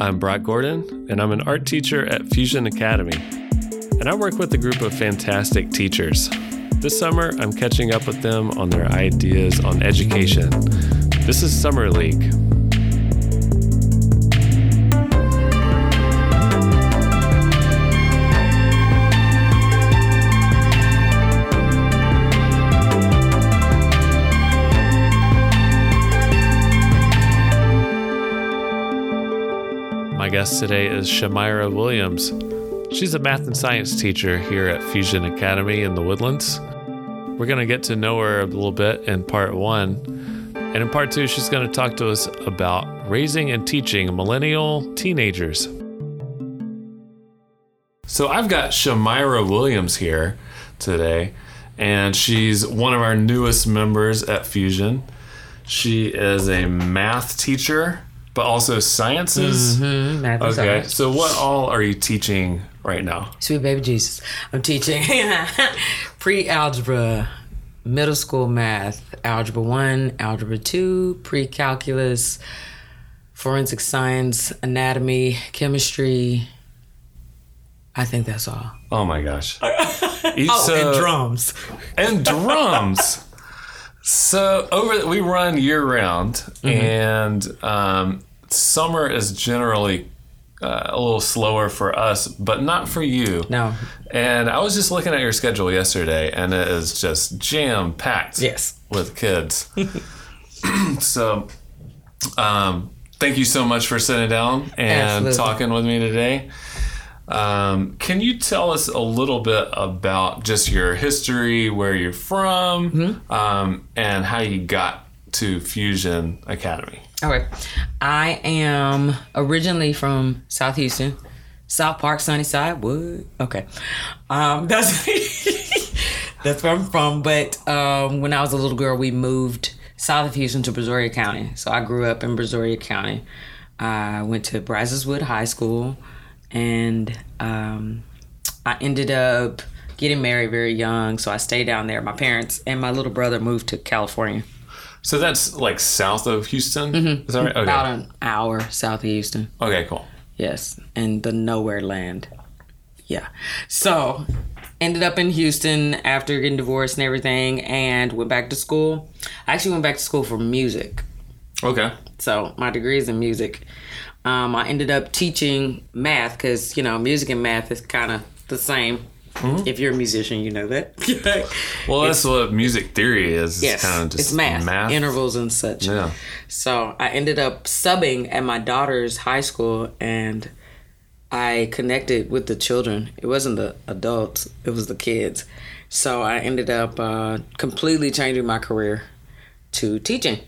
I'm Brock Gordon, and I'm an art teacher at Fusion Academy. And I work with a group of fantastic teachers. This summer, I'm catching up with them on their ideas on education. This is Summer League. Guest today is Shamira Williams. She's a math and science teacher here at Fusion Academy in the Woodlands. We're going to get to know her a little bit in part one. And in part two, she's going to talk to us about raising and teaching millennial teenagers. So I've got Shamira Williams here today, and she's one of our newest members at Fusion. She is a math teacher, but also sciences. Mm-hmm, math Okay, science. so what all are you teaching right now? Sweet baby Jesus. I'm teaching pre-algebra, middle school math, algebra one, algebra two, pre-calculus, forensic science, anatomy, chemistry. I think that's all. Oh my gosh. Each, Oh, and uh, drums. and drums. so over we run year round, Mm-hmm. and um, summer is generally uh, a little slower for us, but not for you. No. And I was just looking at your schedule yesterday, and it is just jam packed. Yes. with kids. so, um, thank you so much for sitting down and Absolutely. talking with me today. Um, can you tell us a little bit about just your history, where you're from, Mm-hmm. um, and how you got to Fusion Academy? Okay. I am originally from South Houston, South Park, Sunnyside, Wood. Okay. Um, that's that's where I'm from. But um, when I was a little girl, we moved south of Houston to Brazoria County. So I grew up in Brazoria County. I went to Brazoswood High School, and um, I ended up getting married very young. So I stayed down there. My parents and my little brother moved to California. So that's like south of Houston. Is that right? Okay. Mm-hmm. About an hour south of Houston. okay, cool. Yes, in the nowhere land. Yeah. So, ended up in Houston after getting divorced and everything and went back to school. I actually went back to school for music. Okay. So, my degree is in music. Um, I ended up teaching math because, you know, music and math is kind of the same. If you're a musician, you know that. Well, that's what music theory is. yes, kind of just it's math, intervals and such. Yeah. So I ended up subbing at my daughter's high school and I connected with the children. It wasn't the adults, it was the kids. So I ended up uh, completely changing my career to teaching.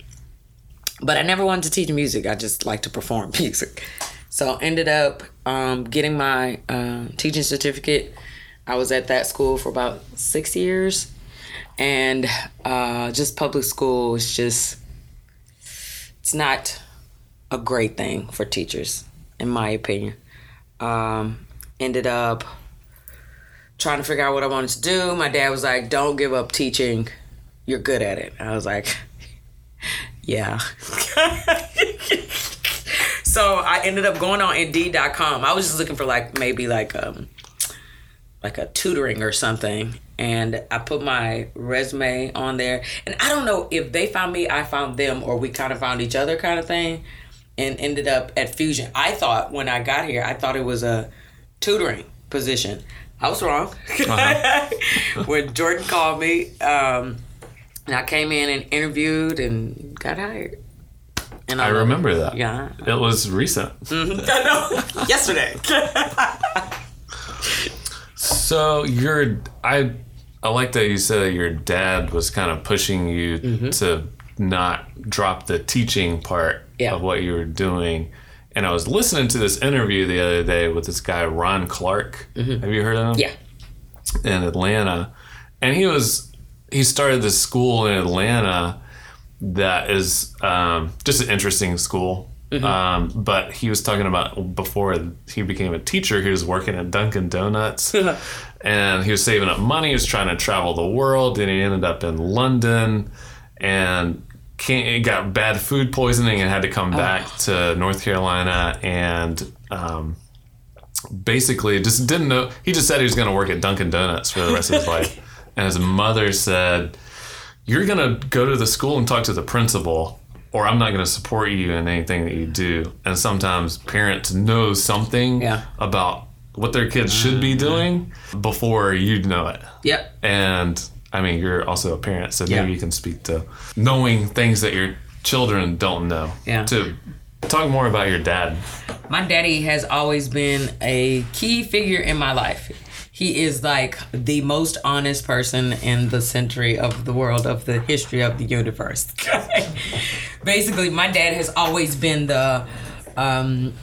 But I never wanted to teach music, I just like to perform music. So ended up um, getting my uh, teaching certificate. I was at that school for about six years. And uh, just public school is just it's not a great thing for teachers, in my opinion. Um, ended up trying to figure out what I wanted to do. My dad was like, "Don't give up teaching. You're good at it." I was like, "Yeah." so I ended up going on Indeed.com. I was just looking for like maybe like um like a tutoring or something and I put my resume on there and I don't know if they found me I found them or we kind of found each other kind of thing and ended up at Fusion. I thought when I got here I thought it was a tutoring position. I was wrong. when Jordan called me um, and I came in and interviewed and got hired. And I it. remember that. Yeah. It was recent. I know. Yesterday. So your I I like that you said that your dad was kind of pushing you to not drop the teaching part Yeah. of what you were doing. And I was listening to this interview the other day with this guy Ron Clark. Have you heard of him? yeah. in Atlanta, and he was he started this school in Atlanta that is um, just an interesting school. Um, but he was talking about before he became a teacher, he was working at Dunkin' Donuts, and he was saving up money. He was trying to travel the world, and he ended up in London, and can't, got bad food poisoning and had to come back to North Carolina and um, basically just didn't know. He just said he was going to work at Dunkin' Donuts for the rest of his life. And his mother said, You're going to go to the school and talk to the principal, or I'm not going to support you in anything that you do. And sometimes parents know something Yeah. about what their kids should be mm-hmm. doing before you know it. Yep. And I mean, you're also a parent, so maybe Yeah. you can speak to knowing things that your children don't know. Yeah. To talk more about your dad. My daddy has always been a key figure in my life. He is like the most honest person in the century of the world, of the history of the universe. Basically, my dad has always been the. Um,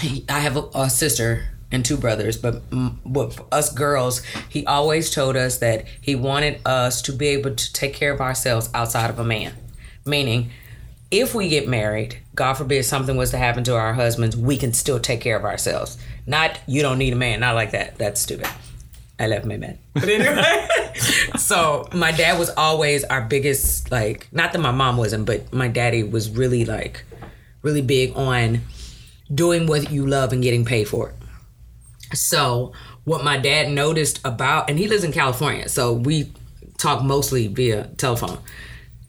he, I have a, a sister and two brothers, but but us girls, he always told us that he wanted us to be able to take care of ourselves outside of a man. Meaning, if we get married, God forbid something was to happen to our husbands, we can still take care of ourselves. Not you don't need a man, not like that. That's stupid. I left my man. But anyway, so my dad was always our biggest like not that my mom wasn't, but my daddy was really like really big on doing what you love and getting paid for it. So what my dad noticed about and he lives in California, so we talk mostly via telephone.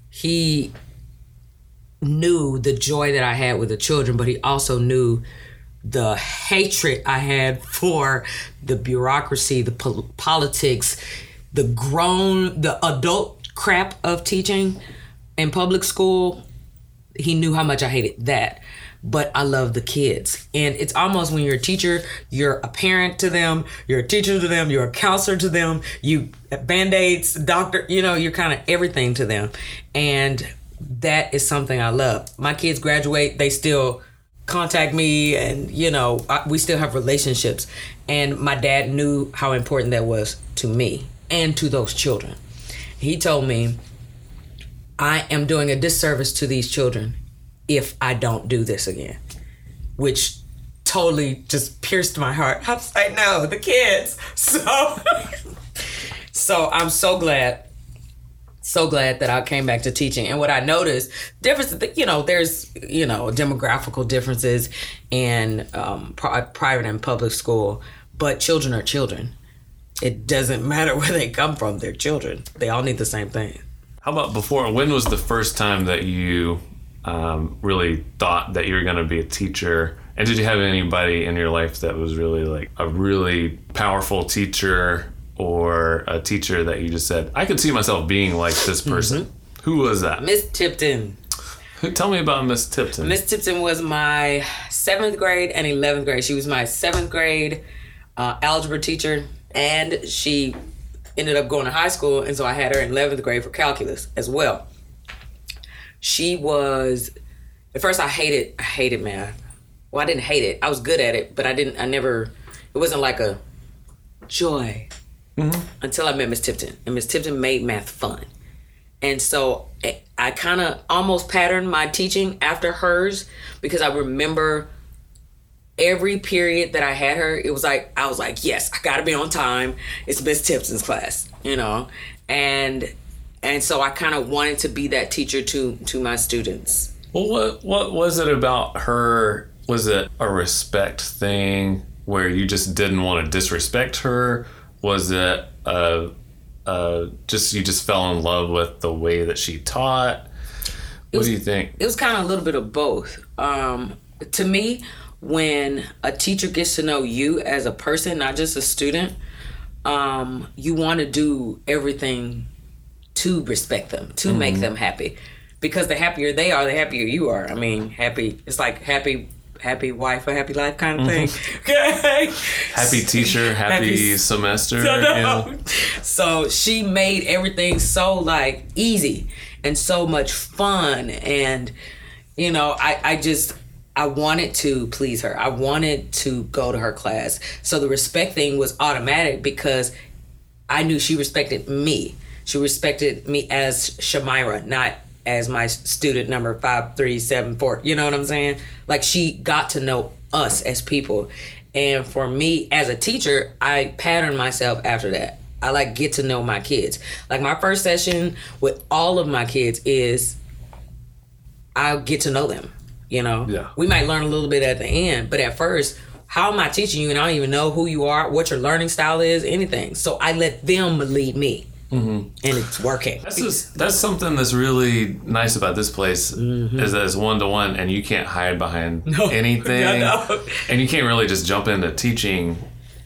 He knew the joy that I had with the children, but he also knew the hatred I had for the bureaucracy, the pol- politics, the grown, the adult crap of teaching in public school. He knew how much I hated that. But I love the kids. And it's almost when you're a teacher, you're a parent to them, you're a teacher to them, you're a counselor to them, you band aids, doctor, you know, you're kind of everything to them. And that is something I love. My kids graduate, they still contact me and you know I, we still have relationships and my dad knew how important that was to me and to those children. He told me i am doing a disservice to these children if i don't do this again which totally just pierced my heart. I was like no the kids. So so i'm so glad so glad that I came back to teaching. And what I noticed, difference, you know, there's, you know, demographical differences in um, pri- private and public school, but children are children. It doesn't matter where they come from, they're children. They all need the same thing. How about before? When was the first time that you um, really thought that you were going to be a teacher? And did you have anybody in your life that was really like a really powerful teacher or a teacher that you just said, I could see myself being like this person? Who was that? Miss Tipton. Tell me about Miss Tipton. Miss Tipton was my seventh grade and 11th grade. She was my seventh grade uh, algebra teacher, and she ended up going to high school, and so I had her in 11th grade for calculus as well. She was, at first I hated, I hated math. Well, I didn't hate it. I was good at it, but I didn't, I never, it wasn't like a joy until I met Miss Tipton. And Miss Tipton made math fun. And so I- I kind of almost patterned my teaching after hers because I remember every period that I had her, it was like, I was like, yes, I gotta be on time. It's Miss Tipton's class, you know? And and so I kind of wanted to be that teacher to to my students. Well, what what was it about her? Was it a respect thing where you just didn't want to disrespect her? Was it uh, uh, just you just fell in love with the way that she taught? What do you think? it was kind of a little bit of both. Um, to me, when a teacher gets to know you as a person, not just a student, um, you want to do everything to respect them, to make them happy, because the happier they are, the happier you are. I mean, happy. It's like happy, happy wife, a happy life kind of thing. Okay. Happy teacher, happy, Happy- semester. No, you know? So she made everything so like easy and so much fun and you know, I I just I wanted to please her. I wanted to go to her class. So the respect thing was automatic because I knew she respected me. She respected me as Shamira, not as my student number five three seven four. You know what I'm saying? Like she got to know us as people. And for me as a teacher, I patterned myself after that. I like get to know my kids. Like my first session with all of my kids is I get to know them. You know, Yeah. we might learn a little bit at the end, but at first, how am I teaching you? And I don't even know who you are, what your learning style is, anything. So I let them lead me, Mm-hmm. and it's working. That's just, that's something that's really nice about this place is that it's one to one, and you can't hide behind anything, No, no. and you can't really just jump into teaching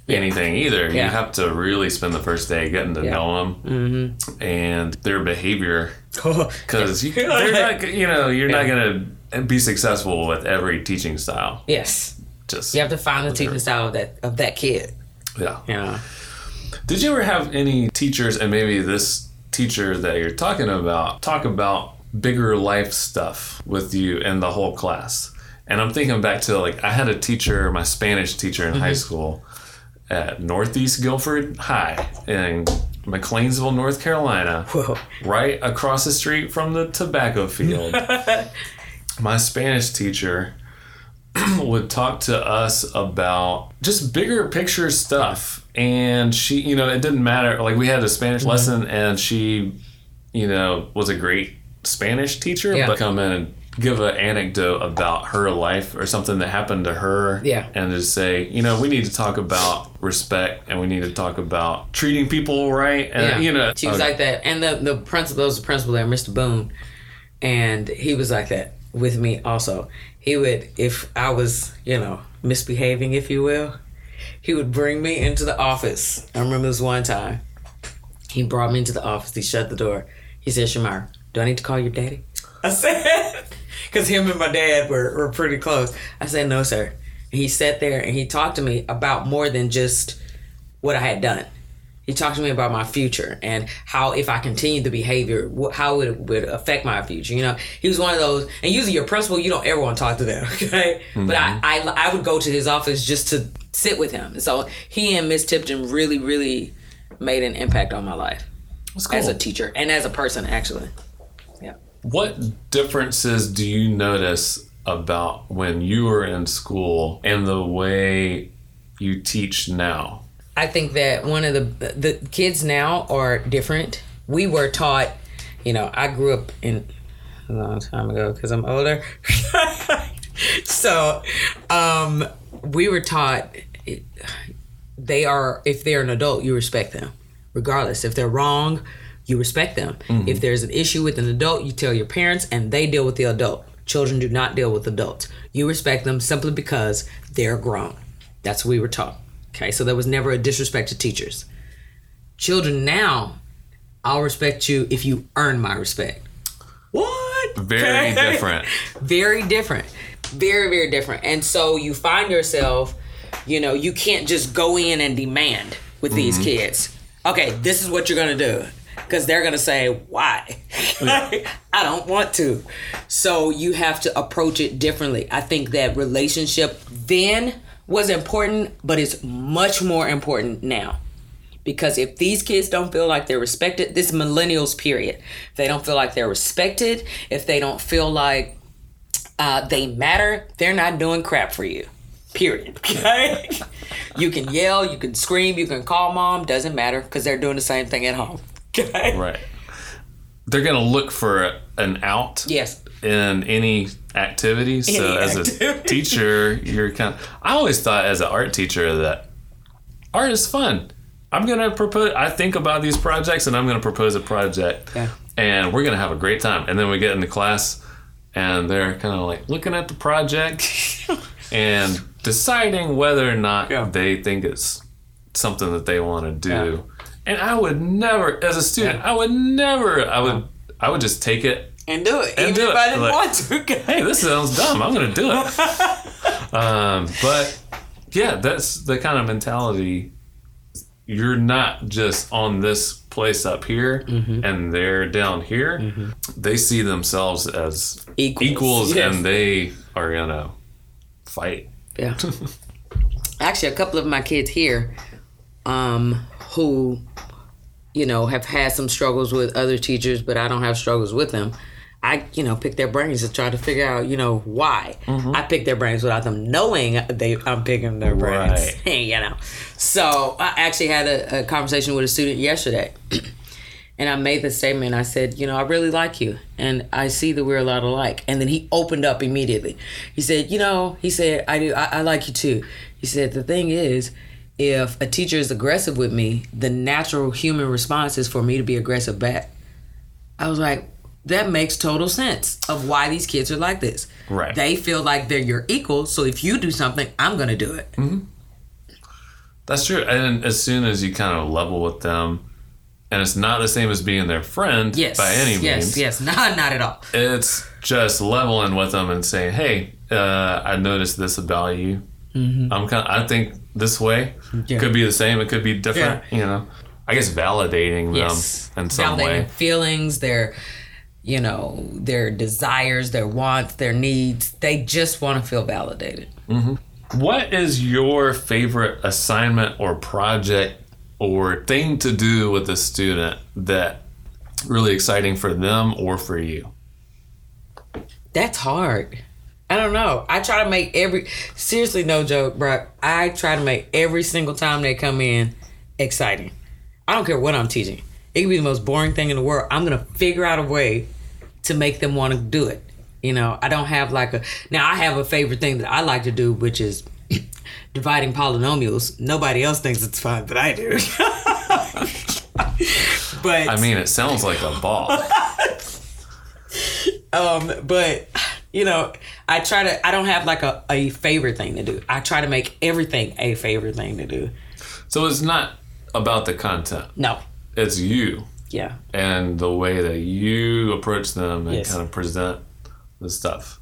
anything either. You have to really spend the first day getting to Yeah. know them Mm-hmm. and their behavior, because you, they're not, you know, you're not gonna be successful with every teaching style. yes, Just you have to find the teaching style of that of that kid. yeah. Yeah. Did you ever have any teachers, and maybe this teacher that you're talking about, talk about bigger life stuff with you and the whole class? And I'm thinking back to like I had a teacher, my Spanish teacher in high mm-hmm. school at Northeast Guilford High in McLeansville, North Carolina, Whoa. right across the street from the tobacco field. my Spanish teacher would talk to us about just bigger picture stuff. And she, you know, it didn't matter. Like we had a Spanish Mm-hmm. lesson and she, you know, was a great Spanish teacher, Yeah. but come in and give an anecdote about her life or something that happened to her. Yeah. And just say, you know, we need to talk about respect and we need to talk about treating people right. And, Yeah. you know, she was okay. like that. And the the principal was the principal there, Mr. Boone, and he was like that with me also. He would, if I was, you know, misbehaving, if you will, he would bring me into the office. I remember this one time. He brought me into the office. He shut the door. He said, Shamar, do I need to call your daddy? I said, because him and my dad were, were pretty close. I said, no, sir. He sat there and he talked to me about more than just what I had done. He talked to me about my future and how if I continued the behavior, how it would affect my future. You know, he was one of those. And usually, your principal, you don't ever want to talk to them, okay? But I, mm-hmm. I, I would go to his office just to sit with him. So he and Miss Tipton really, really made an impact on my life That's as a teacher and as a person, actually. Yeah. What differences do you notice about when you were in school and the way you teach now? I think that one of the the kids now are different. We were taught, you know, I grew up in a long time ago because I'm older. so, um, we were taught they are if they're an adult, you respect them, regardless. If they're wrong, you respect them. If there's an issue with an adult, you tell your parents, and they deal with the adult. Children do not deal with adults. You respect them simply because they're grown. That's what we were taught. Okay, so there was never a disrespect to teachers. Children now, I'll respect you if you earn my respect. What? Very Okay. different. Very different. Very, very different. And so you find yourself, you know, you can't just go in and demand with these mm-hmm. kids. Okay, this is what you're gonna do. Because they're gonna say, why? I don't want to. So you have to approach it differently. I think that relationship then was important, but it's much more important now. Because if these kids don't feel like they're respected this millennials period. If they don't feel like they're respected if they don't feel like uh, they matter they're not doing crap for you. Period. Okay? You can yell you can scream you can call mom doesn't matter because they're doing the same thing at home. Okay? Right. They're going to look for an out? Yes in any activity. So Any as a teacher, you're kind of, I always thought as an art teacher that art is fun. I'm to propose, I think about these projects and I'm to propose a project Yeah. and we're to have a great time. And then we get into class and they're kind of like looking at the project and deciding whether or not Yeah. they think it's something that they want to do. And I would never, as a student, I would never, I would, I would just take it and do it And even do if it. i didn't Like- want to okay? hey, this sounds dumb. I'm going to do it. um, but yeah, that's the kind of mentality. You're not just on this place up here Mm-hmm. and they're down here. They see themselves as Equals, equals yes. and they are to fight. Yeah. Actually, a couple of my kids here, um, who, you know, have had some struggles with other teachers, but I don't have struggles with them. I, you know, pick their brains to try to figure out, you know, why. Mm-hmm. I pick their brains without them knowing they I'm picking their brains. you know. So I actually had a, a conversation with a student yesterday. And I made the statement. I said, you know, I really like you, and I see that we're a lot alike. And then he opened up immediately. He said, you know, he said, I do, I, I like you too. He said, the thing is, if a teacher is aggressive with me, the natural human response is for me to be aggressive back. I was like, that makes total sense of why these kids are like this. Right. They feel like they're your equal, so if you do something, I'm gonna do it. That's true. And as soon as you kind of level with them, and it's not the same as being their friend Yes. by any means. yes. Yes, not not at all. It's just leveling with them and saying, "Hey, uh, I noticed this about you. I'm kind. Of, I think this way Mm-hmm. Yeah. could be the same. It could be different. You know, I guess validating Yes. them in some Validating way. feelings, their you know, their desires, their wants, their needs. They just want to feel validated. Mm-hmm. What is your favorite assignment or project or thing to do with a student that really exciting for them or for you? That's hard. I don't know. I try to make every seriously no joke, bro. I try to make every single time they come in exciting. I don't care what I'm teaching. It could be the most boring thing in the world. I'm gonna figure out a way to make them want to do it. You know, I don't have like a now. I have a favorite thing that I like to do, which is dividing polynomials. Nobody else thinks it's fun, but I do. but I mean, it sounds like a ball. Um, but you know, I try to. I don't have like a, a favorite thing to do. I try to make everything a favorite thing to do. so it's not about the content. No, It's you yeah, and the way that you approach them and Yes. kind of present the stuff.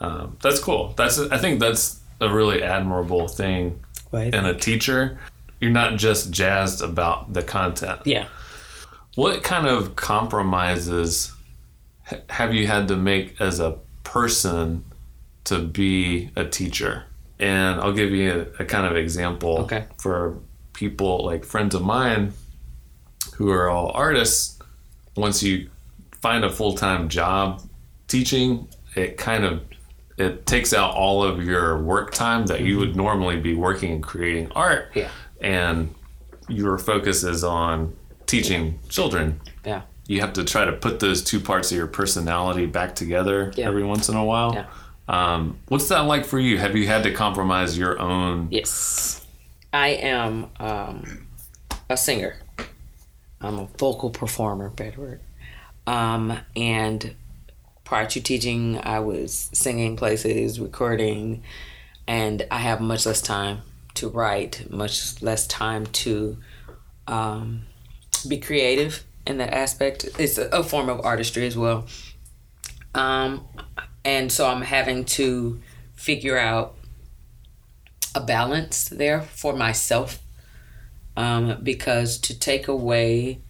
Um, that's cool. That's I think that's a really admirable thing right. in a teacher. You're not just jazzed about the content. yeah. What kind of compromises have you had to make as a person to be a teacher? And I'll give you a, a kind of example Okay. for people like friends of mine who are all artists. Once you find a full time job teaching, it kind of it takes out all of your work time that you would normally be working and creating art Yeah. and your focus is on teaching children Yeah. you have to try to put those two parts of your personality back together Yeah. every once in a while Yeah. um, what's that like for you have you had to compromise your own Yes. I am um, a singer. I'm a vocal performer, better word. Um, and prior to teaching, I was singing places, recording, and I have much less time to write, much less time to um, be creative in that aspect. It's a, form of artistry as well. Um, and so I'm having to figure out a balance there for myself um, because to take away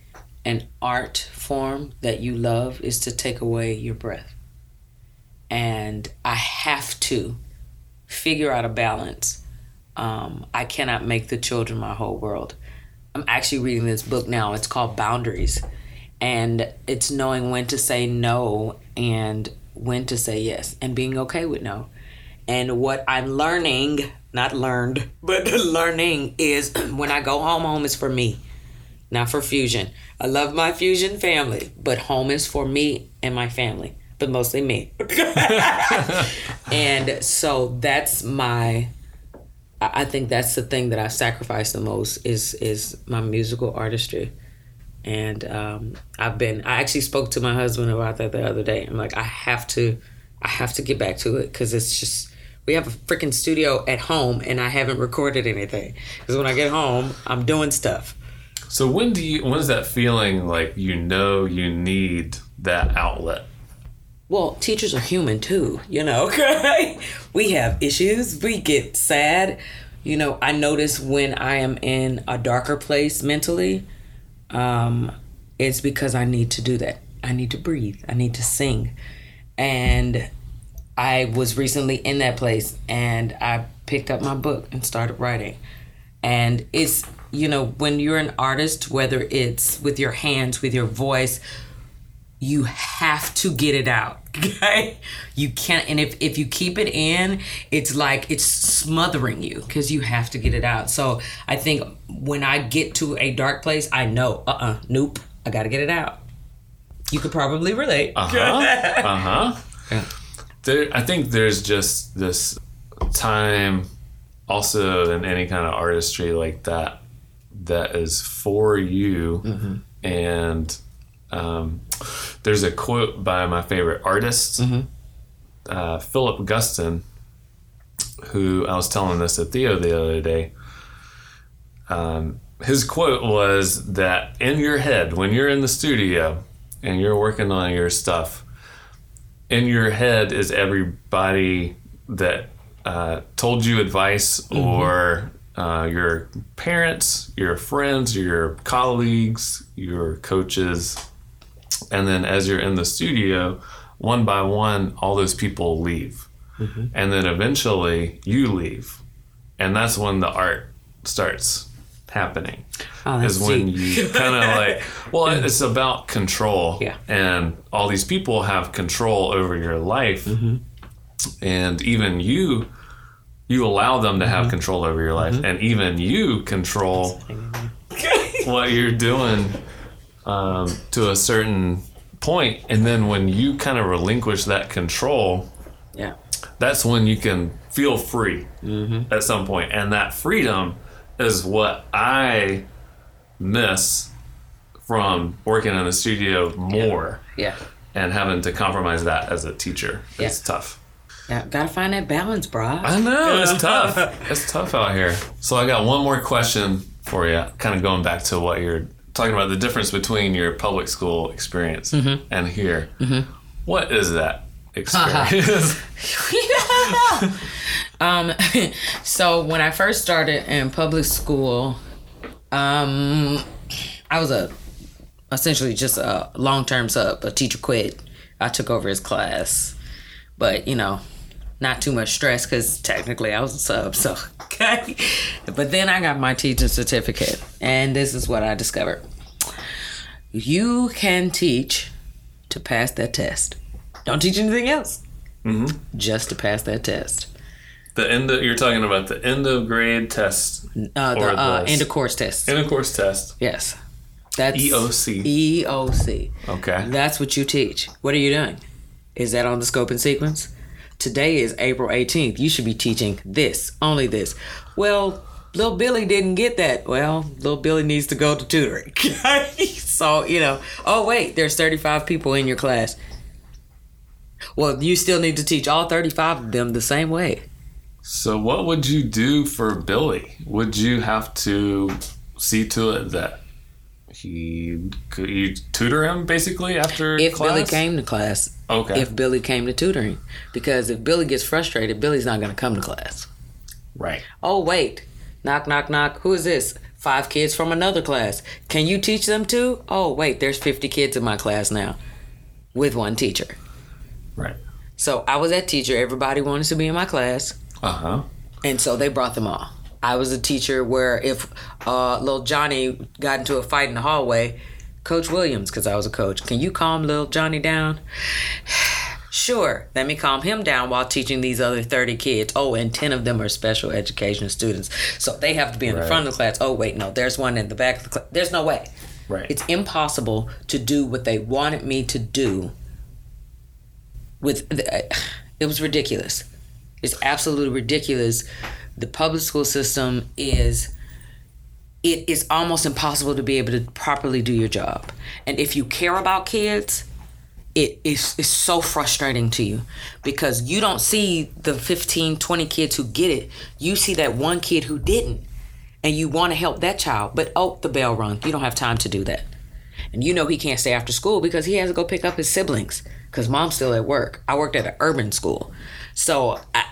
an art form that you love is to take away your breath. And I have to figure out a balance. Um, I cannot make the children my whole world. I'm actually reading this book now. It's called Boundaries. And it's knowing when to say no and when to say yes and being okay with no. And what I'm learning, not learned, but learning is when I go home, home is for me, not for fusion. I love my fusion family, but home is for me and my family, but mostly me. and so that's my I think that's the thing that I sacrifice the most is is my musical artistry. And um, I've been I actually spoke to my husband about that the other day. I'm like I have to I have to get back to it because it's just we have a freaking studio at home and I haven't recorded anything because when I get home I'm doing stuff. so when do you when is that feeling like you know you need that outlet Well, teachers are human too, you know. Okay, we have issues. We get sad. You know, I notice when I am in a darker place mentally, um, it's because I need to do that. I need to breathe. I need to sing, and I was recently in that place, and I picked up my book and started writing. And it's you know when you're an artist, whether it's with your hands, with your voice, you have to get it out okay you can't and if, if you keep it in it's like it's smothering you because you have to get it out so i think when i get to a dark place i know uh-uh nope I got to get it out. You could probably relate. Uh huh. uh huh. There, I think there's just this time, also in any kind of artistry like that, that is for you. Mm-hmm. And um, there's a quote by my favorite artist, Mm-hmm. uh, Philip Guston, who I was telling this to Theo the other day. Um, his quote was that in your head, when you're in the studio and you're working on your stuff, in your head is everybody that uh, told you advice or uh, your parents, your friends, your colleagues, your coaches. And then as you're in the studio, one by one, all those people leave. And then eventually you leave. And that's when the art starts happening Oh, that's is when deep. you kind of like well it's about control Yeah. and all these people have control over your life Mm-hmm. and even you you allow them to Mm-hmm. have control over your life and even you control what you're doing um, to a certain point and then when you kind of relinquish that control yeah. that's when you can feel free at some point and that freedom is what i miss from working in the studio more Yeah. and having to compromise that as a teacher it's Yeah. tough Yeah. Gotta find that balance, bro. i know it's tough it's tough out here so i got one more question for you kind of going back to what you're talking about the difference between your public school experience mm-hmm. and here mm-hmm. What is that experience um, so when I first started in public school, um, I was a essentially just a long term sub. A teacher quit. I took over his class, but you know, not too much stress because technically I was a sub. So okay, but then I got my teaching certificate, and this is what I discovered: you can teach to pass that test. Don't teach anything else. Just to pass that test. the end of, you're talking about the end of grade test Uh, the Or uh, the- end of course test. end of course test Yes. That's EOC. EOC. okay That's what you teach. What are you doing? Is that on the scope and sequence? Today is April 18th. You should be teaching this, only this. Well, little Billy didn't get that. Well, little Billy needs to go to tutoring. so, you know, oh, wait, there's 35 people in your class. Well, you still need to teach all 35 of them the same way. So, what would you do for Billy? Would you have to see to it that he could you tutor him basically after If class? Billy came to class, Okay. if Billy came to tutoring. Because if Billy gets frustrated, Billy's not going to come to class. right. Oh, wait. Knock, knock, knock. Who is this? Five kids from another class. Can you teach them too? Oh, wait, there's 50 kids in my class now with one teacher. Right. So I was that teacher. Everybody wanted to be in my class. Uh huh. And so they brought them all. I was a teacher where if uh, little Johnny got into a fight in the hallway, Coach Williams, because I was a coach, can you calm little Johnny down? Sure, let me calm him down while teaching these other 30 kids. Oh, and 10 of them are special education students. So they have to be in the front of the class. Oh, wait, no, there's one in the back of the class. There's no way. Right. It's impossible to do what they wanted me to do with the, it was ridiculous. It's absolutely ridiculous. The public school system is it is almost impossible to be able to properly do your job. And if you care about kids, it is it's so frustrating to you because you don't see the 15 20 kids who get it you see that one kid who didn't and you want to help that child but oh the bell rung you don't have time to do that and you know he can't stay after school because he has to go pick up his siblings because mom's still at work i worked at an urban school so I,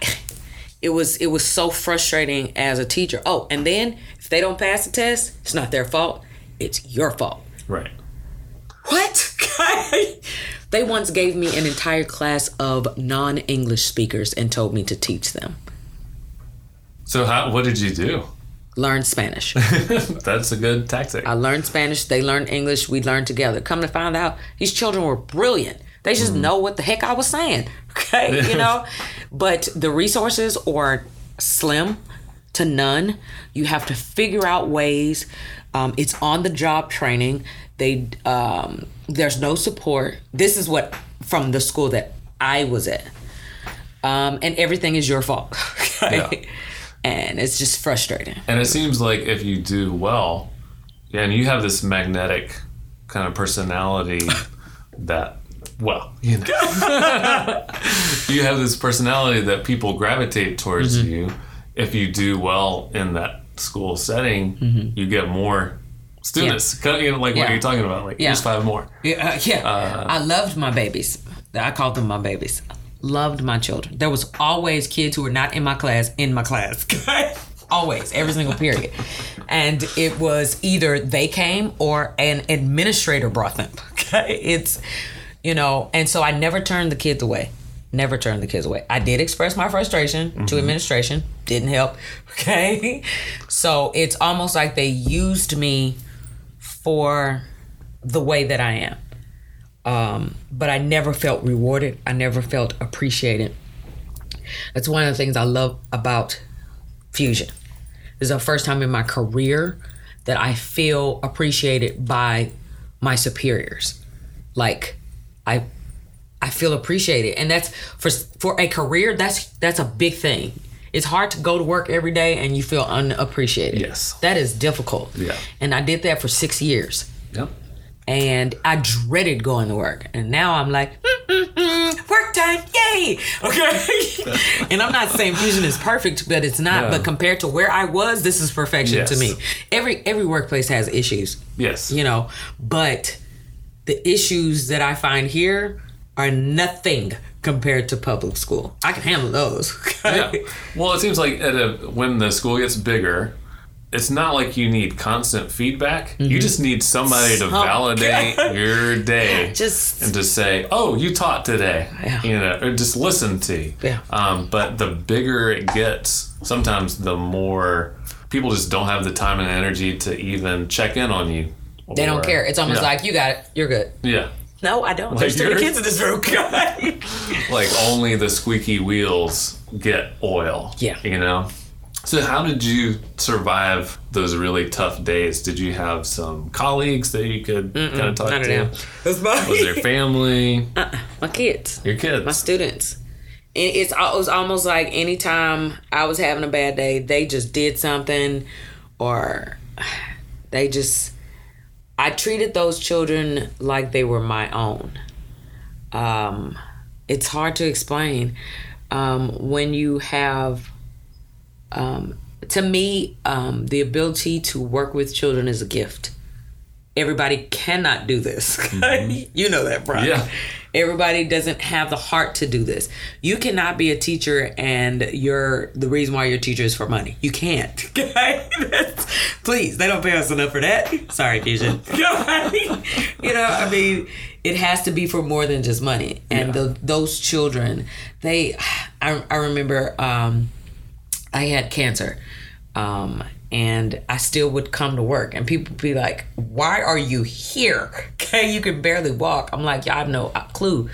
it was it was so frustrating as a teacher oh and then if they don't pass the test it's not their fault it's your fault Right. what? they once gave me an entire class of non English speakers and told me to teach them. So, how? What did you do? Learn Spanish. That's a good tactic. I learned Spanish, they learned English, we learned together. Come to find out, these children were brilliant. They just know what the heck I was saying. Okay, you know? But the resources are slim to none. You have to figure out ways. Um, it's on the job training. They um, there's no support. This is what from the school that I was at, um, and everything is your fault. Yeah. And it's just frustrating. And it seems like if you do well, and you have this magnetic kind of personality that, well, you know, you have this personality that people gravitate towards Mm-hmm. you. If you do well in that school setting, you get more students. Kind of, you know, like what Mm-hmm. You're talking about, like Yeah. here's five more. Yeah, uh, yeah. I loved my babies. I called them my babies. Loved my children. There was always kids who were not in my class in my class. always, every single period. And it was either they came or an administrator brought them. Okay, it's you know, and so I never turned the kids away. Never turned the kids away. I did express my frustration to administration. Didn't help. Okay, so it's almost like they used me for the way that I am. Um, but I never felt rewarded. I never felt appreciated. That's one of the things I love about Fusion. This is the first time in my career that I feel appreciated by my superiors. Like I I feel appreciated. And that's for for a career, that's that's a big thing. It's hard to go to work every day and you feel unappreciated. Yes. That is difficult. Yeah. And I did that for 6 years Yep. and I dreaded going to work. And now I'm like, "Mm, mm, mm, work time, yay! Okay. and I'm not saying fusion is perfect, but it's not. Yeah. But compared to where I was, this is perfection to me. Every every workplace has issues, Yes. you know, but the issues that I find here are nothing compared to public school. I can handle those. yeah. Well, it seems like at a, when the school gets bigger, it's not like you need constant feedback. You just need somebody to Mm-hmm. Validate your day. Just and to say, "Oh, you taught today," Yeah. you know, or just listen to. you. Yeah. Um, but the bigger it gets, sometimes the more people just don't have the time and energy to even check in on you. They don't care. It's almost yeah. like you got it. You're good. yeah, No, I don't. There's too many yours? kids in this room. like only the squeaky wheels get oil. Yeah. you know. So how did you survive those really tough days? Did you have some colleagues that you could kind of talk None of to? them. That's my, Was there family? Uh. my kids. Your kids? my students. And it's it was almost like anytime I was having a bad day, they just did something, or they just. I treated those children like they were my own. Um, it's hard to explain um, when you have. Um, to me, um, the ability to work with children is a gift. Everybody cannot do this. you know that, Brian. Yeah. Everybody doesn't have the heart to do this. You cannot be a teacher and you're the reason why your teacher is for money. You can't. Okay? Please, they don't pay us enough for that. Sorry, Fusion. you know, I mean, it has to be for more than just money. And the, those children, they, I, I remember um, I had cancer. Um, and I still would come to work, and people would be like, "Why are you here? Okay, you can barely walk." I'm like, "Y'all have no clue."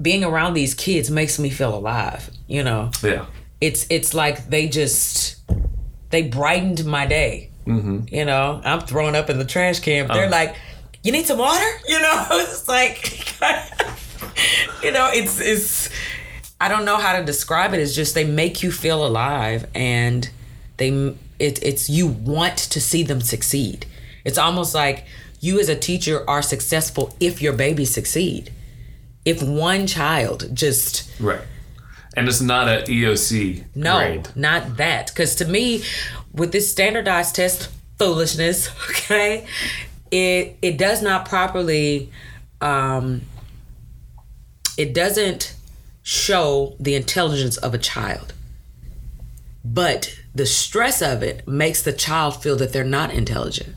Being around these kids makes me feel alive. You know, yeah. it's it's like they just they brightened my day. Mm-hmm. You know, I'm throwing up in the trash can. They're like, "You need some water?" You know, it's like, you know, it's it's. I don't know how to describe it. It's just they make you feel alive, and they it, it's you want to see them succeed. It's almost like you as a teacher are successful if your babies succeed. If one child just Right. And it's not an EOC no, grade. not that. Because to me, with this standardized test foolishness, okay, it it does not properly, um, it doesn't show the intelligence of a child. But the stress of it makes the child feel that they're not intelligent.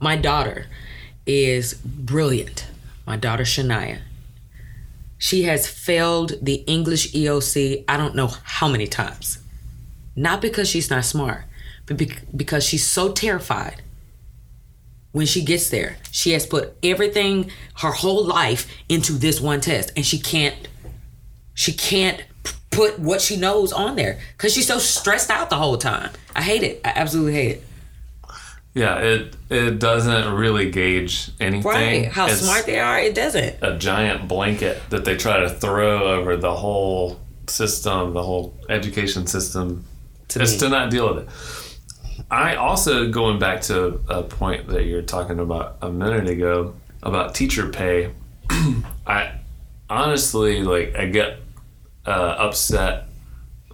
My daughter is brilliant. My daughter Shania. She has failed the English EOC, I don't know how many times. Not because she's not smart, but because she's so terrified when she gets there. She has put everything, her whole life, into this one test, and she can't, she can't put what she knows on there because she's so stressed out the whole time. I hate it. I absolutely hate it. Yeah, it it doesn't really gauge anything. Right. How It's smart they are, it doesn't. a giant blanket that they try to throw over the whole system, the whole education system. To me. to not deal with it. I also going back to a point that you were talking about a minute ago about teacher pay. I honestly like I get uh, upset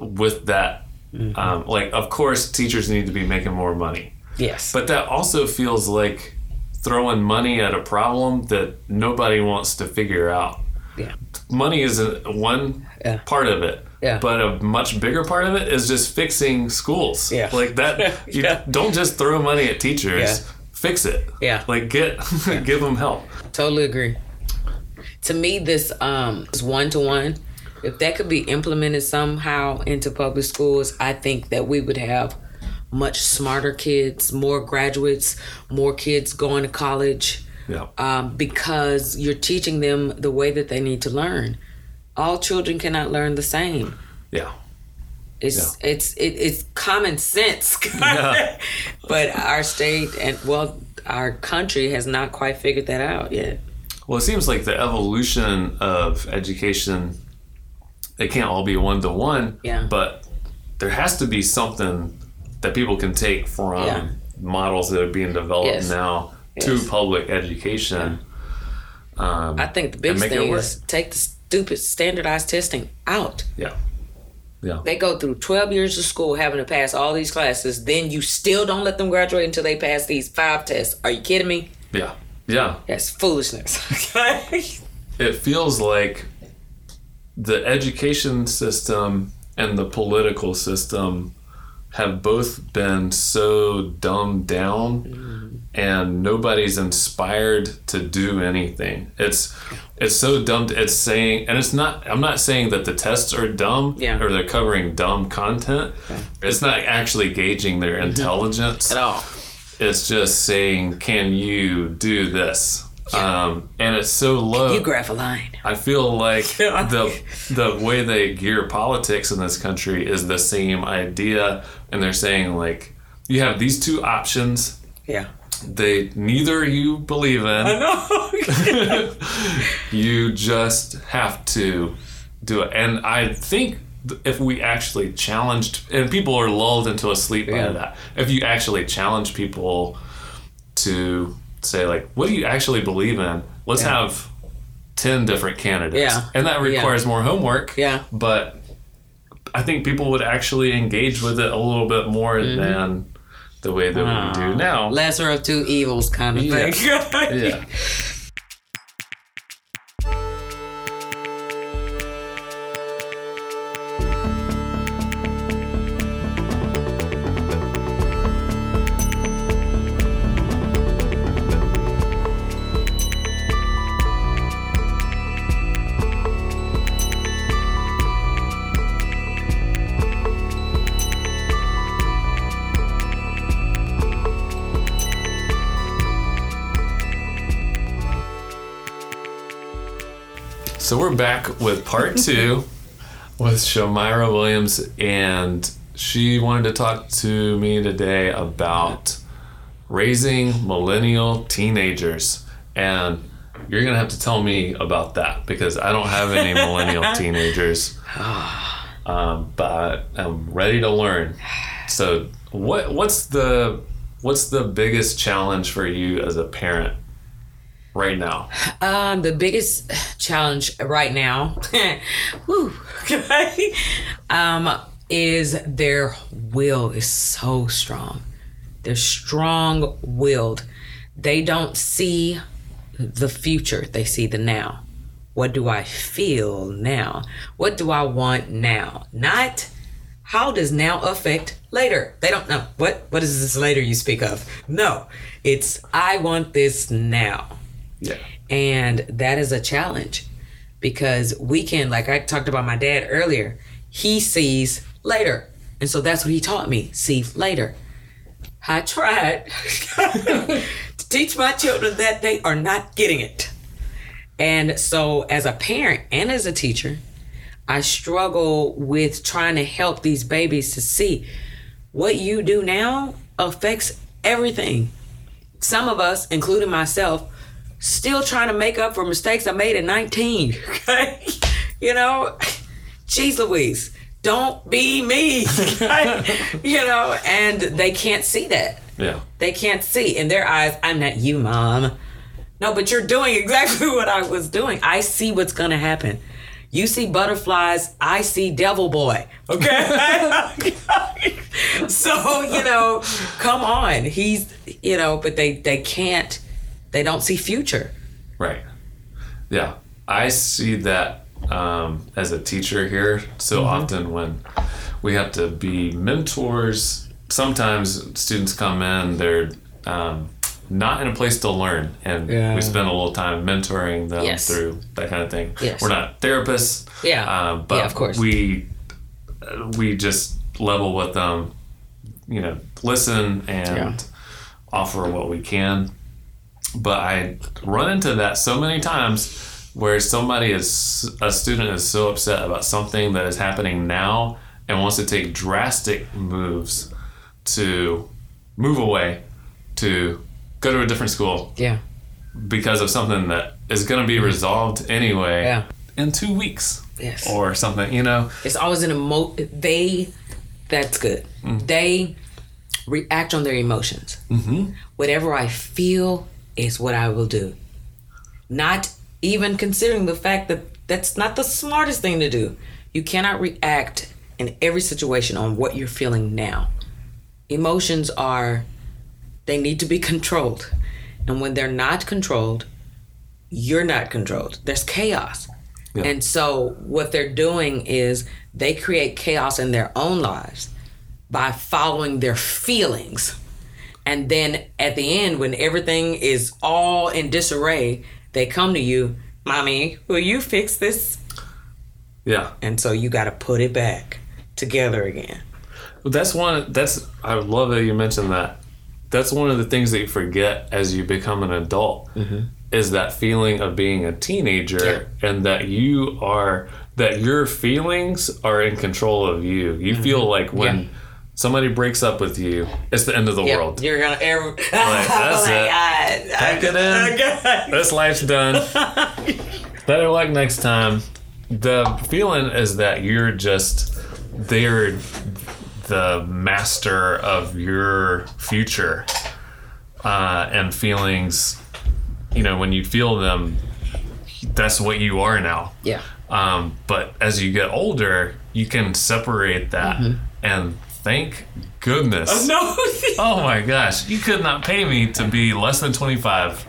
with that. Mm-hmm. Um, like, of course, teachers need to be making more money. Yes. But that also feels like throwing money at a problem that nobody wants to figure out. yeah. Money is a, one Yeah. part of it. Yeah. But a much bigger part of it is just fixing schools. Yeah. Like that you Yeah. don't just throw money at teachers. Yeah. Fix it. Yeah. Like get give them help. Totally agree. To me, this um is one to one. If that could be implemented somehow into public schools, I think that we would have much smarter kids, more graduates, more kids going to college, Yeah. um, because you're teaching them the way that they need to learn. All children cannot learn the same. Yeah. It's it's it, it's common sense, Yeah. but our state and well, our country has not quite figured that out yet. Well, it seems like the evolution of education, it can't all be one to one. Yeah. But there has to be something that people can take from Yeah. models that are being developed Yes. now to public education. Um, I think the biggest thing is take the stupid standardized testing out. yeah. Yeah. They go through 12 years of school having to pass all these classes, then you still don't let them graduate until they pass these five tests. Are you kidding me? Yeah. Yeah. That's foolishness. it feels like the education system and the political system have both been so dumbed down mm-hmm. and nobody's inspired to do anything. It's it's so dumb it's saying and it's not i'm not saying that the tests are dumb Yeah. or they're covering dumb content. It's not actually gauging their mm-hmm. intelligence. At all. it's just saying can you do this um, and it's so low You graph a line. I feel like the the way they gear politics in this country is the same idea, and they're saying like you have these two options. Yeah. They neither you believe in. No. You just have to do it. And I think if we actually challenged, and people are lulled into a sleep Yeah. by that. If you actually challenge people to say like, what do you actually believe in? Let's Yeah. have ten different candidates. Yeah. And that Yeah. requires more homework. Yeah. But I think people would actually engage with it a little bit more Mm-hmm. than the way that we do now. Lesser of two evils kind of Yeah. thing. yeah. So we're back with part two with Shamira Williams, and she wanted to talk to me today about raising millennial teenagers. And you're going to have to tell me about that because I don't have any millennial teenagers. Um, but I'm ready to learn. So, what what's the what's the biggest challenge for you as a parent right now? Um, the biggest challenge right now, um, is their will is so strong. They're strong willed. They don't see the future, they see the now. What do I feel now? What do I want now? Not how does now affect later? They don't know. What what is this later you speak of? No. It's I want this now. Yeah. And that is a challenge because we can, like I talked about my dad earlier, he sees later. And so that's what he taught me see later. I tried to teach my children that they are not getting it. And so, as a parent and as a teacher, I struggle with trying to help these babies to see what you do now affects everything. Some of us, including myself, still trying to make up for mistakes I made at 19. Okay? You know, jeez Louise, don't be me. you know, and they can't see that. Yeah. They can't see in their eyes, I'm not you, mom. No, but you're doing exactly what I was doing. I see what's going to happen. You see butterflies, I see devil boy. Okay? so, you know, come on. He's, you know, but they they can't they don't see future. Right. Yeah. I see that um, as a teacher here so Mm-hmm. often when we have to be mentors. Sometimes students come in, they're um, not in a place to learn, and Yeah. we spend a little time mentoring them Yes. through that kind of thing. Yes. We're not therapists, Yeah. um, but Yeah, of course. we uh, we just level with them, you know, listen and Yeah. offer what we can but I run into that so many times where somebody is a student is so upset about something that is happening now and wants to take drastic moves to move away to go to a different school Yeah. because of something that is going to be resolved anyway Yeah. in 2 weeks Yes. or something you know It's always an emo. They, that's good. They react on their emotions. Mm-hmm. Whatever I feel is what I will do. Not even considering the fact that that's not the smartest thing to do. You cannot react in every situation on what you're feeling now. Emotions are, they need to be controlled. And when they're not controlled, you're not controlled. There's chaos. And so what they're doing is they create chaos in their own lives by following their feelings. And then at the end, when everything is all in disarray, they come to you, Mommy, will you fix this? yeah And so you got to put it back together again. Well, that's one. That's I love that you mentioned that. That's one of the things that you forget as you become an adult mm-hmm. is that feeling of being a teenager and that you are that your feelings are in control of you. You mm-hmm. feel like when Yeah. Somebody breaks up with you, it's the end of the Yep, world. You're going to. Every- that's oh my it. God. Pack it in. This life's done. Better luck next time. The feeling is that you're just they're the master of your future uh, and feelings. You know, when you feel them, that's what you are now. Yeah. Um, but as you get older, you can separate that and thank goodness. No. Oh my gosh, you could not pay me to be less than 25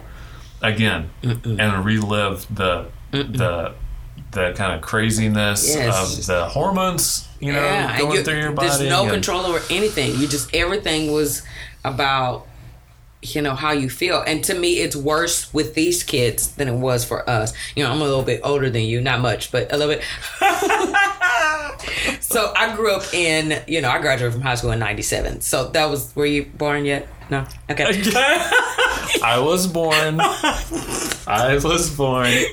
again and relive the the the kind of craziness Yes. of the hormones, you know, Yeah, going you- through your body. There's no and- control over anything. You just everything was about you know how you feel. And to me, it's worse with these kids than it was for us. You know, I'm a little bit older than you, not much, but a little bit. so I grew up in, you know, I graduated from high school in '97. So that was. Were you born yet? No. Okay. I was born. I was born.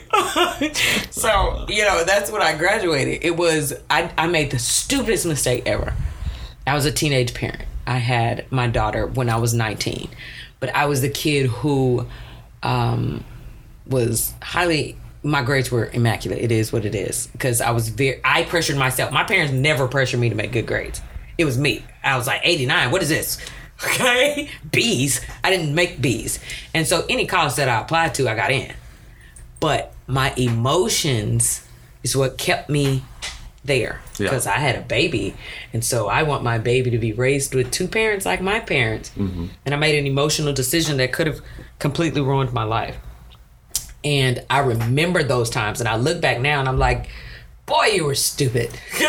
So, you know, that's when I graduated. It was, I, I made the stupidest mistake ever. I was a teenage parent. I had my daughter when I was 19, but I was the kid who um, was highly, my grades were immaculate. It is what it is. Because I was very, I pressured myself. My parents never pressured me to make good grades. It was me. I was like, 89, what is this? Okay? B's. I didn't make B's. And so any college that I applied to, I got in but my emotions is what kept me there Yeah. because I had a baby, and so I want my baby to be raised with two parents like my parents. Mm-hmm. And I made an emotional decision that could have completely ruined my life. And I remember those times, and I look back now, and I'm like, "Boy, you were stupid,"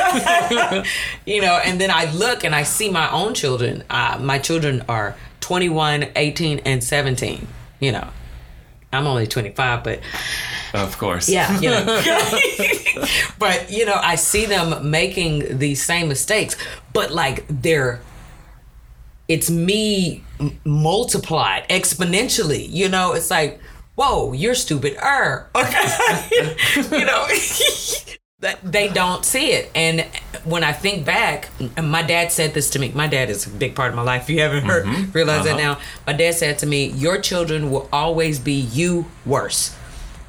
you know. And then I look and I see my own children. Uh, my children are 21, 18, and 17. You know, I'm only 25, but Of course. yeah, you know. but you know, I see them making these same mistakes, but like they're it's me m- multiplied exponentially. You know, it's like, whoa, you're stupid. Er, okay, you know. they don't see it. And when I think back, my dad said this to me. My dad is a big part of my life. If you haven't heard, realize that now. My dad said to me, "Your children will always be you worse."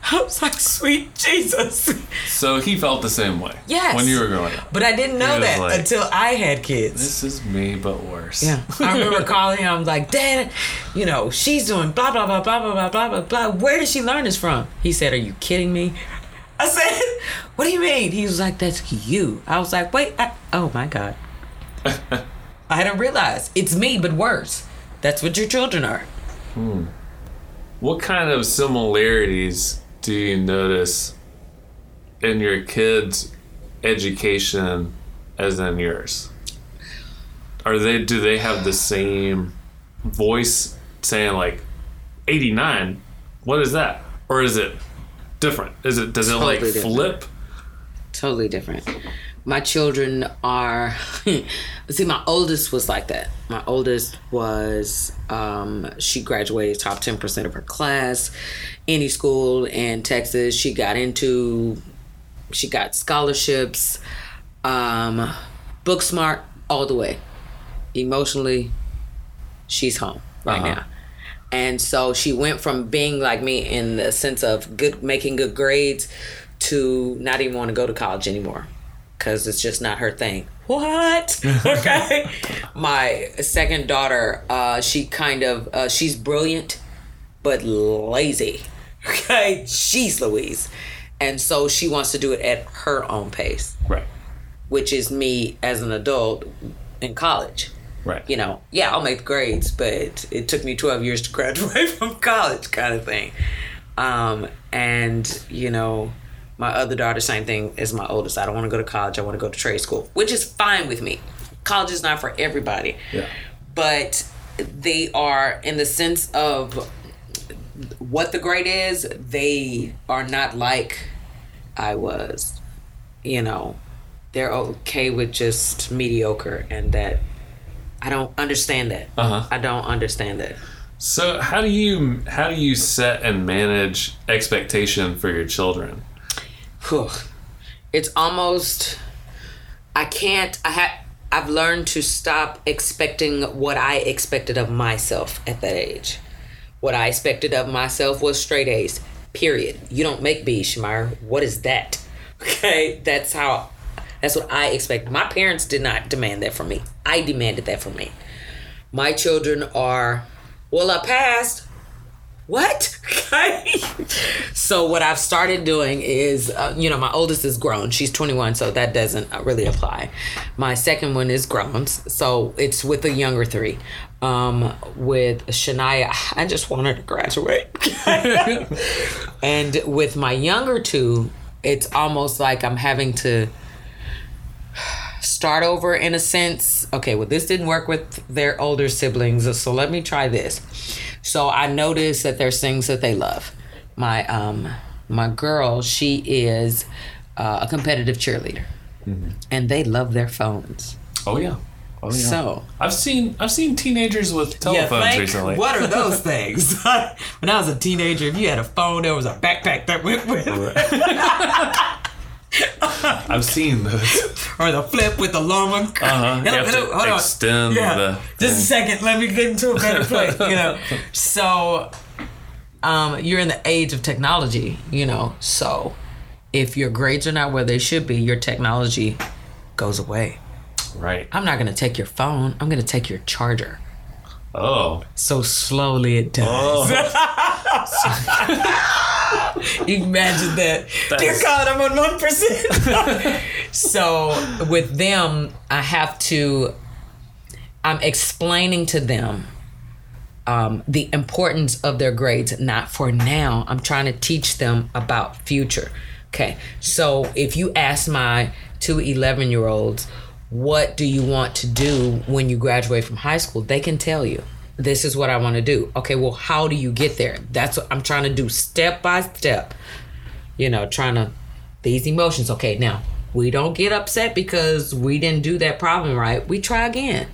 I was like, sweet Jesus. So he felt the same way. Yes. When you were growing up. But I didn't know that like, until I had kids. This is me, but worse. Yeah. I remember calling him, I was like, Dad, you know, she's doing blah, blah, blah, blah, blah, blah, blah, blah. Where did she learn this from? He said, Are you kidding me? I said, What do you mean? He was like, That's you. I was like, Wait, I, oh my God. I didn't realize it's me, but worse. That's what your children are. Hmm. What kind of similarities do you notice in your kids' education as in yours? Are they do they have the same voice saying like 89? What is that? Or is it different? Is it does it like Totally different. flip? totally different. My children are see my oldest was like that. My oldest was um she graduated top 10% of her class any school in Texas. She got into she got scholarships um book smart all the way. Emotionally she's home right Uh-huh. now. And so she went from being like me in the sense of good making good grades to not even want to go to college anymore because it's just not her thing. What? okay. My second daughter, uh, she kind of uh, she's brilliant, but lazy. Okay, she's Louise, and so she wants to do it at her own pace, Right. which is me as an adult in college Right. you know, yeah, I'll make the grades, but it took me 12 years to graduate from college, kind of thing. Um, and, you know, my other daughter, same thing as my oldest. I don't want to go to college. I want to go to trade school, which is fine with me. College is not for everybody. Yeah. But they are, in the sense of what the grade is, they are not like I was. You know, they're okay with just mediocre, and that I don't understand that. Uh-huh. I don't understand that. So how do you how do you set and manage expectation for your children? Whew. It's almost I can't I have I've learned to stop expecting what I expected of myself at that age. What I expected of myself was straight A's. Period. You don't make B's, Shamir. What is that? Okay, that's how that's what I expect. My parents did not demand that from me. I demanded that from me. My children are well, I passed. What? So what I've started doing is, uh, you know, my oldest is grown. She's 21, so that doesn't uh, really apply. My second one is grown, so it's with the younger three. Um, with Shania, I just want her to graduate. and with my younger two, it's almost like I'm having to start over in a sense. Okay, well, this didn't work with their older siblings, so let me try this. So I noticed that there's things that they love. My um my girl, she is uh, a competitive cheerleader, and they love their phones. Oh yeah. Oh yeah. So I've seen I've seen teenagers with telephones recently. What are those things? when I was a teenager, if you had a phone, there was a backpack that went with it. I've seen those. or the flip with the long one. Uh-huh. Hello, hello, hold on. extend Yeah. the Just a second. Let me get into a better place. You know. So, um, you're in the age of technology. You know. So, if your grades are not where they should be, your technology goes away. right. I'm not gonna take your phone. I'm gonna take your charger. Oh. So slowly it does. Imagine that. Dear That's- God, I'm on one percent. so with them, I have to. I'm explaining to them um, the importance of their grades. Not for now. I'm trying to teach them about future. Okay. So if you ask my two 11 year olds, what do you want to do when you graduate from high school? They can tell you. This is what I want to do. Okay, well, how do you get there? That's what I'm trying to do step by step. You know, trying to these emotions. Okay, now we don't get upset because we didn't do that problem right. We try again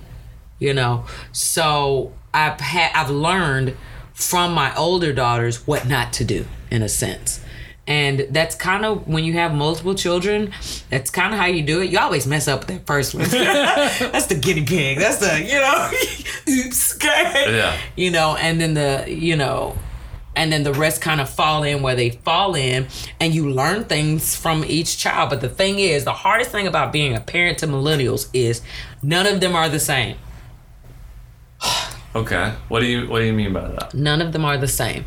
you know so i've had i've learned from my older daughters what not to do in a sense And that's kind of when you have multiple children, that's kind of how you do it. You always mess up that first one. that's the guinea pig. That's the, you know, oops. Okay. Yeah. You know, and then the, you know, and then the rest kind of fall in where they fall in and you learn things from each child. But the thing is, the hardest thing about being a parent to millennials is none of them are the same. Okay. What do you What do you mean by that? None of them are the same.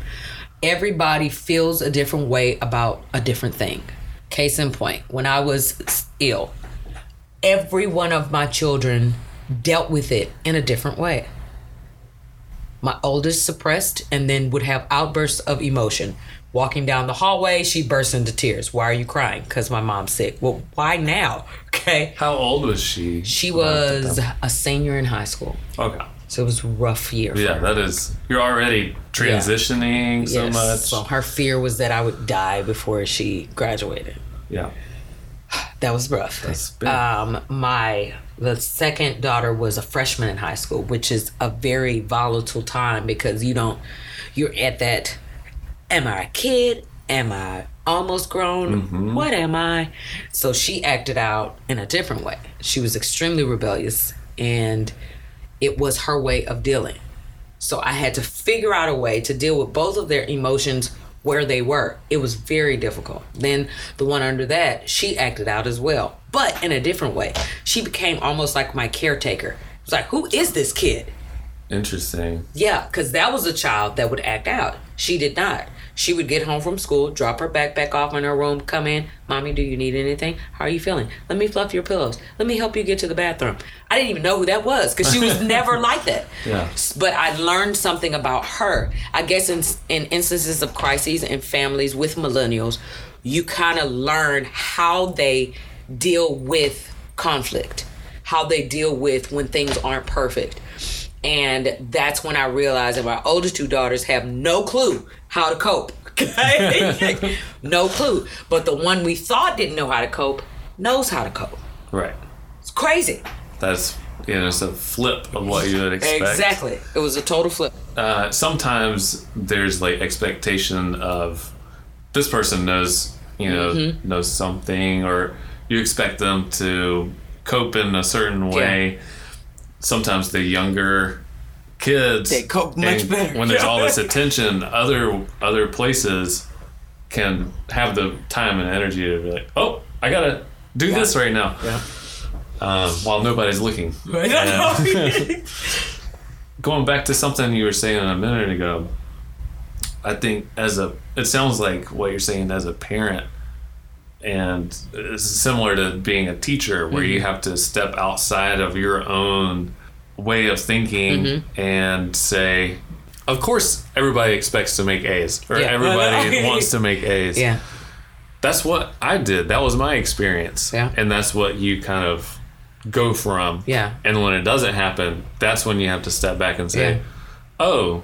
Everybody feels a different way about a different thing. Case in point, when I was ill, every one of my children dealt with it in a different way. My oldest suppressed and then would have outbursts of emotion. Walking down the hallway, she burst into tears. Why are you crying? Because my mom's sick. Well, why now? Okay. How old was she? She was a senior in high school. Okay. So it was a rough year. for Yeah, that is. You're already transitioning so Yes. much. So her fear was that I would die before she graduated. yeah. That was rough. That's big. Um, my the second daughter was a freshman in high school, which is a very volatile time because you don't you're at that am I a kid? Am I almost grown? Mm-hmm. What am I? So she acted out in a different way. She was extremely rebellious and it was her way of dealing. So I had to figure out a way to deal with both of their emotions where they were. It was very difficult. Then the one under that, she acted out as well, but in a different way. She became almost like my caretaker. It was like, who is this kid? Interesting. Yeah, because that was a child that would act out. She did not. She would get home from school, drop her backpack off in her room, come in. Mommy, do you need anything? How are you feeling? Let me fluff your pillows. Let me help you get to the bathroom. I didn't even know who that was because she was never like that. Yeah. But I learned something about her. I guess in, in instances of crises in families with millennials, you kind of learn how they deal with conflict, how they deal with when things aren't perfect. And that's when I realized that my oldest two daughters have no clue how to cope. Okay? no clue. But the one we thought didn't know how to cope knows how to cope. Right. It's crazy. That's you know, it's a flip of what you would expect. Exactly. It was a total flip. Uh, sometimes there's like expectation of this person knows you know Mm-hmm. knows something, or you expect them to cope in a certain way. Sometimes the younger kids They cope much better. when there's all this attention. Other other places can have the time and energy to be like, oh, I gotta do this right now. Yeah. Um, while nobody's looking. And- going back to something you were saying a minute ago, I think as a it sounds like what you're saying as a parent and it's similar to being a teacher where you mm-hmm. have to step outside of your own way of thinking mm-hmm. and say of course everybody expects to make A's or Yeah. everybody wants to make A's. yeah. That's what I did. That was my experience. Yeah. And that's what you kind of go from. Yeah. And when it doesn't happen, that's when you have to step back and say, Yeah. "Oh,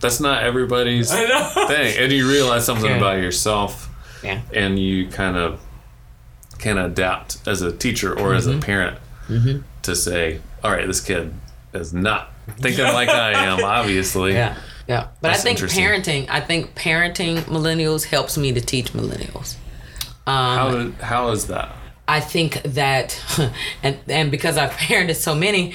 that's not everybody's thing." And you realize something Yeah. about yourself, Yeah. and you kind of can adapt as a teacher or as Mm-hmm. a parent to say, "All right, this kid is not thinking like I am, obviously." Yeah. Yeah. But That's I think parenting, I think parenting millennials helps me to teach millennials. Um, How how is that? I think that, and and because I've parented so many,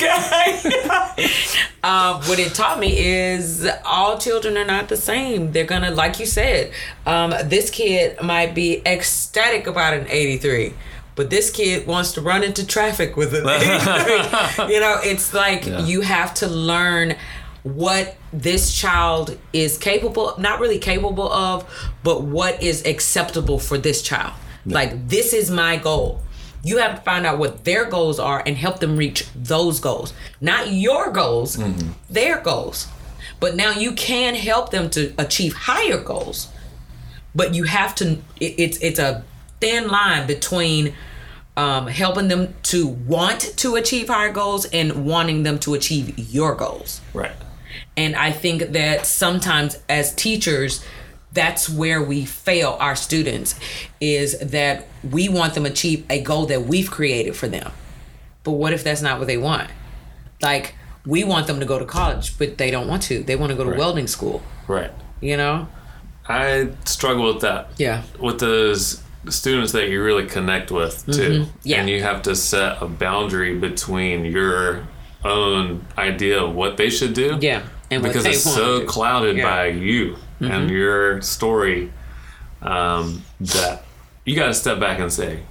um, what it taught me is all children are not the same. They're gonna, like you said, um, this kid might be ecstatic about an 83. But this kid wants to run into traffic with an 83. you know, it's like Yeah. you have to learn what this child is capable not really capable of but what is acceptable for this child like this is my goal you have to find out what their goals are and help them reach those goals. Not your goals their goals. But now you can help them to achieve higher goals. But you have to it, it's it's a thin line between um, helping them to want to achieve higher goals and wanting them to achieve your goals. Right. and I think that sometimes as teachers, that's where we fail our students is that we want them to achieve a goal that we've created for them. But what if that's not what they want? Like, we want them to go to college, but they don't want to. They want to go to Right. welding school, Right. you know? I struggle with that. Yeah. With those students that you really connect with too. Yeah. And you have to set a boundary between your own idea of what they should do. Yeah. And what Because it's so do. clouded Yeah. Mm-hmm. by you and your story um, that you got to step back and say,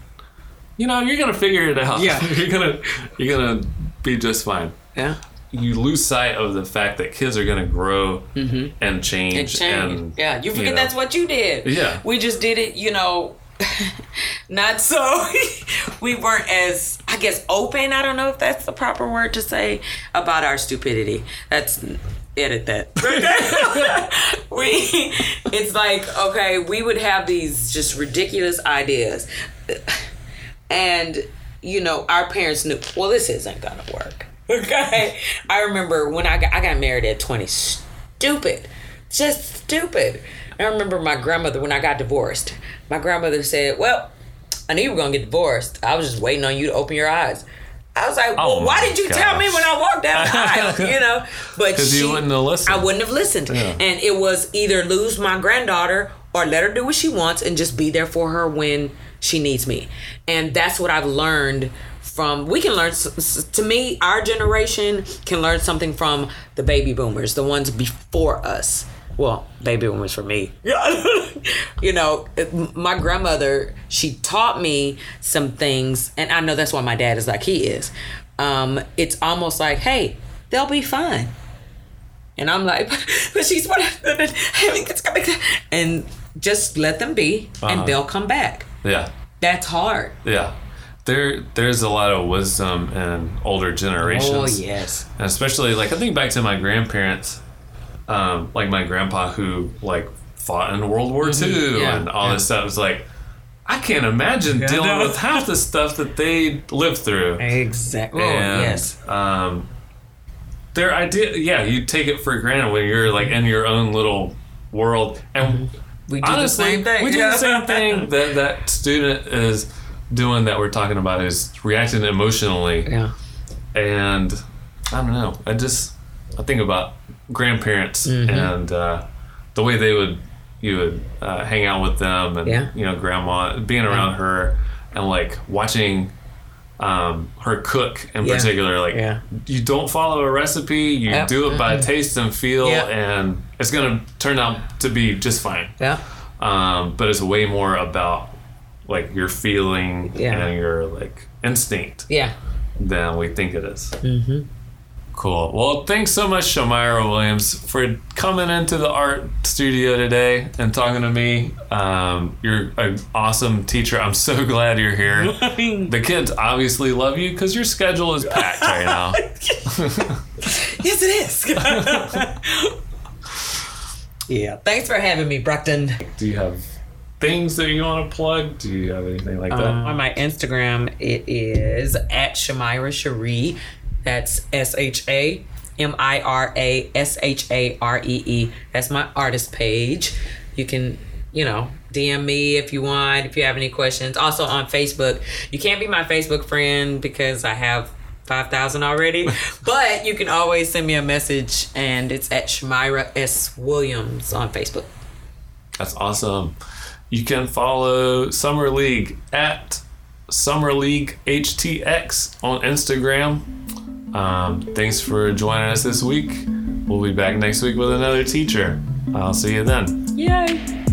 you know, you're gonna figure it out. Yeah. you're gonna you're gonna be just fine. Yeah. You lose sight of the fact that kids are gonna grow and change. And change. and, yeah. You forget know. that's what you did. Yeah. We just did it, you know, not so. we weren't as, I guess, open. I don't know if that's the proper word to say about our stupidity. That's edit that. we, it's like okay, we would have these just ridiculous ideas, and you know, our parents knew. Well, this isn't gonna work. Okay, I remember when I got I got married at twenty. Stupid, just stupid. I remember my grandmother when I got divorced. My grandmother said, "Well, I knew you were gonna get divorced. I was just waiting on you to open your eyes." I was like, Oh "Well, why did you tell me when I walked down the aisle?" You know, but 'Cause you she- wouldn't have listened. I wouldn't have listened, Yeah. and it was either lose my granddaughter or let her do what she wants and just be there for her when she needs me. And that's what I've learned from. We can learn. To me, our generation can learn something from the baby boomers, the ones before us. Well, baby one was for me. you know, my grandmother, she taught me some things, and I know that's why my dad is like he is. Um, it's almost like, hey, they'll be fine. And I'm like, but she's what I'm doing. and just let them be, Uh-huh. and they'll come back. Yeah. That's hard. Yeah. There there's a lot of wisdom in older generations. Oh yes. And especially like I think back to my grandparents, um, like my grandpa who like fought in World War II Mm-hmm. Yeah, and all yeah. this stuff. It's like I can't imagine dealing no. with half the stuff that they lived through. Exactly. Oh And, yes. Um, their idea, yeah, you take it for granted when you're like in your own little world, and We do honestly, the same thing. we do Yeah. the same thing that that student is doing that we're talking about is reacting emotionally, Yeah. and I don't know. I just I think about grandparents Mm-hmm. and uh, the way they would you would uh, hang out with them and Yeah. you know grandma being around her and like watching um, her cook in Yeah. particular like Yeah. you don't follow a recipe you Yep. do it by taste and feel Yeah. and it's gonna turn out to be just fine Yeah. um, but it's way more about like your feeling Yeah. and your like instinct Yeah. than we think it is. Mm-hmm. Cool. Well, thanks so much, Shamira Williams, for coming into the art studio today and talking to me. Um, you're an awesome teacher. I'm so glad you're here. the kids obviously love you because your schedule is packed right now. Yes, it is. yeah. Thanks for having me, Brockton. Do you have things that you want to plug? Do you have anything like that? Um, on my Instagram, it is at Shamira Sharee. That's S H A M I R A S H A R E E. That's my artist page. You can, you know, DM me if you want, if you have any questions. Also on Facebook. You can't be my Facebook friend because I have 5,000 already. but you can always send me a message, and it's at Shamira S. Williams on Facebook. That's awesome. You can follow Summer League at Summer League HTX on Instagram. Um, thanks for joining us this week. We'll be back next week with another teacher. I'll see you then. Yay!